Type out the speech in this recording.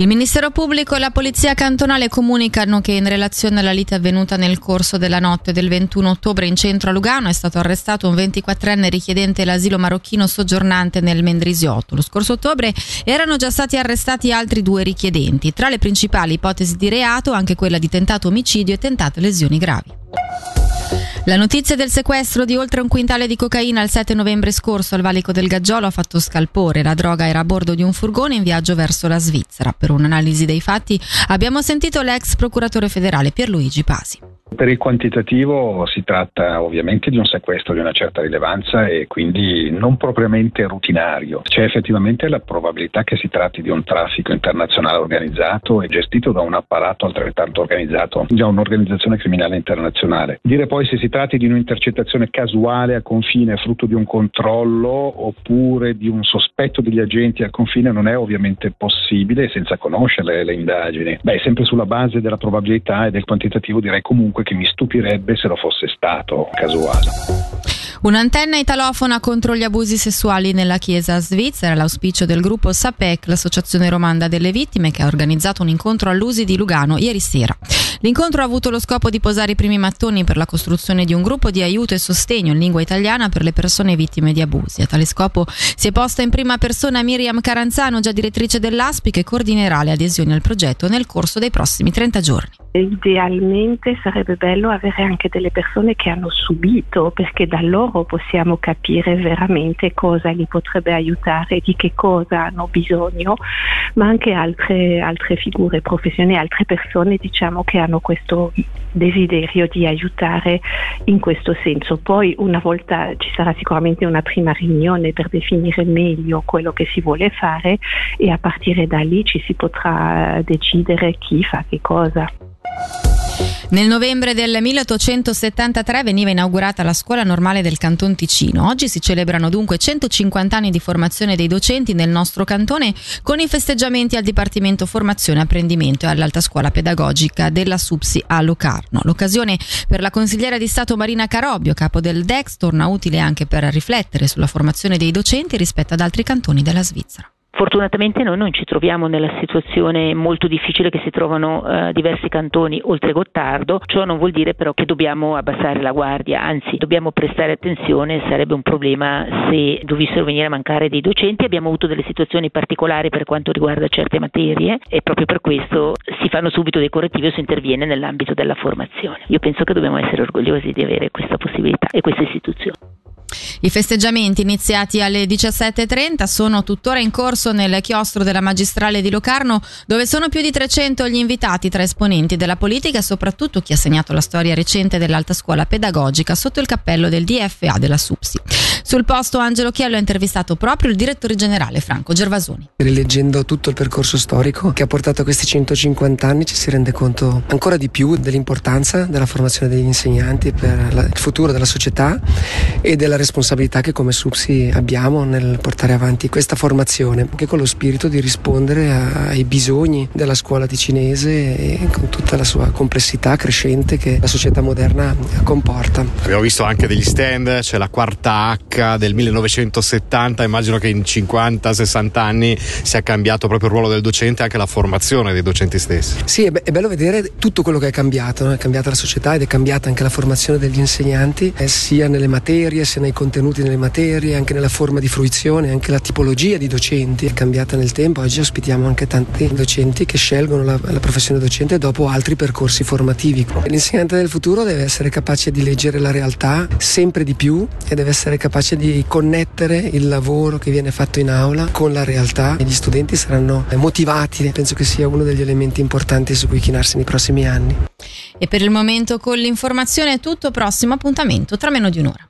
Il Ministero Pubblico e la Polizia Cantonale comunicano che in relazione alla lite avvenuta nel corso della notte del 21 ottobre in centro a Lugano è stato arrestato un 24enne richiedente l'asilo marocchino soggiornante nel Mendrisiotto. Lo scorso ottobre erano già stati arrestati altri due richiedenti. Tra le principali ipotesi di reato anche quella di tentato omicidio e tentate lesioni gravi. La notizia del sequestro di oltre un quintale di cocaina il 7 novembre scorso al valico del Gaggiolo ha fatto scalpore. La droga era a bordo di un furgone in viaggio verso la Svizzera. Per un'analisi dei fatti abbiamo sentito l'ex procuratore federale Pierluigi Pasi. Per il quantitativo si tratta ovviamente di un sequestro di una certa rilevanza e quindi non propriamente rutinario. C'è effettivamente la probabilità che si tratti di un traffico internazionale organizzato e gestito da un apparato altrettanto organizzato, già un'organizzazione criminale internazionale. Dire poi se si tratti di un'intercettazione casuale a confine frutto di un controllo oppure di un sospetto degli agenti al confine non è ovviamente possibile senza conoscere le indagini. Beh, sempre sulla base della probabilità e del quantitativo direi comunque comunque che mi stupirebbe se lo fosse stato casuale. Un'antenna italofona contro gli abusi sessuali nella Chiesa svizzera, l'auspicio del gruppo SAPEC, l'associazione romanda delle vittime, che ha organizzato un incontro all'Usi di Lugano ieri sera. L'incontro ha avuto lo scopo di posare i primi mattoni per la costruzione di un gruppo di aiuto e sostegno in lingua italiana per le persone vittime di abusi. A tale scopo si è posta in prima persona Miriam Caranzano, già direttrice dell'ASPI, che coordinerà le adesioni al progetto nel corso dei prossimi 30 giorni. Idealmente sarebbe bello avere anche delle persone che hanno subito, perché da loro possiamo capire veramente cosa li potrebbe aiutare, di che cosa hanno bisogno, ma anche altre, altre figure professionali, altre persone diciamo che hanno questo desiderio di aiutare in questo senso. Poi una volta ci sarà sicuramente una prima riunione per definire meglio quello che si vuole fare e a partire da lì ci si potrà decidere chi fa che cosa. Nel novembre del 1873 veniva inaugurata la scuola normale del Canton Ticino. Oggi si celebrano dunque 150 anni di formazione dei docenti nel nostro cantone con i festeggiamenti al Dipartimento Formazione Apprendimento e all'Alta Scuola Pedagogica della SUPSI a Locarno. L'occasione per la consigliera di Stato Marina Carobio, capo del DEX, torna utile anche per riflettere sulla formazione dei docenti rispetto ad altri cantoni della Svizzera. Fortunatamente noi non ci troviamo nella situazione molto difficile che si trovano eh, diversi cantoni oltre Gottardo, ciò non vuol dire però che dobbiamo abbassare la guardia, anzi dobbiamo prestare attenzione, sarebbe un problema se dovessero venire a mancare dei docenti, abbiamo avuto delle situazioni particolari per quanto riguarda certe materie e proprio per questo si fanno subito dei correttivi o si interviene nell'ambito della formazione. Io penso che dobbiamo essere orgogliosi di avere questa possibilità e questa istituzione. I festeggiamenti iniziati alle 17.30 sono tuttora in corso nel chiostro della magistrale di Locarno dove sono più di 300 gli invitati tra esponenti della politica e soprattutto chi ha segnato la storia recente dell'alta scuola pedagogica sotto il cappello del DFA della SUPSI. Sul posto Angelo Chiello ha intervistato proprio il direttore generale Franco Gervasoni. Rileggendo tutto il percorso storico che ha portato a questi 150 anni ci si rende conto ancora di più dell'importanza della formazione degli insegnanti per il futuro della società e della responsabilità che come SUPSI abbiamo nel portare avanti questa formazione, anche con lo spirito di rispondere ai bisogni della scuola ticinese e con tutta la sua complessità crescente che la società moderna comporta. Abbiamo visto anche degli stand, c'è la quarta H del 1970, immagino che in 50-60 anni sia cambiato proprio il ruolo del docente e anche la formazione dei docenti stessi. Sì, è, be- è bello vedere tutto quello che è cambiato, no? è cambiata la società ed è cambiata anche la formazione degli insegnanti, eh, sia nelle materie, sia nei contenuti nelle materie, anche nella forma di fruizione, anche la tipologia di docenti è cambiata nel tempo. Oggi ospitiamo anche tanti docenti che scelgono la, la professione docente dopo altri percorsi formativi. L'insegnante del futuro deve essere capace di leggere la realtà sempre di più e deve essere capace di connettere il lavoro che viene fatto in aula con la realtà e gli studenti saranno motivati. Penso che sia uno degli elementi importanti su cui chinarsi nei prossimi anni. E per il momento con l'informazione è tutto, prossimo appuntamento tra meno di un'ora.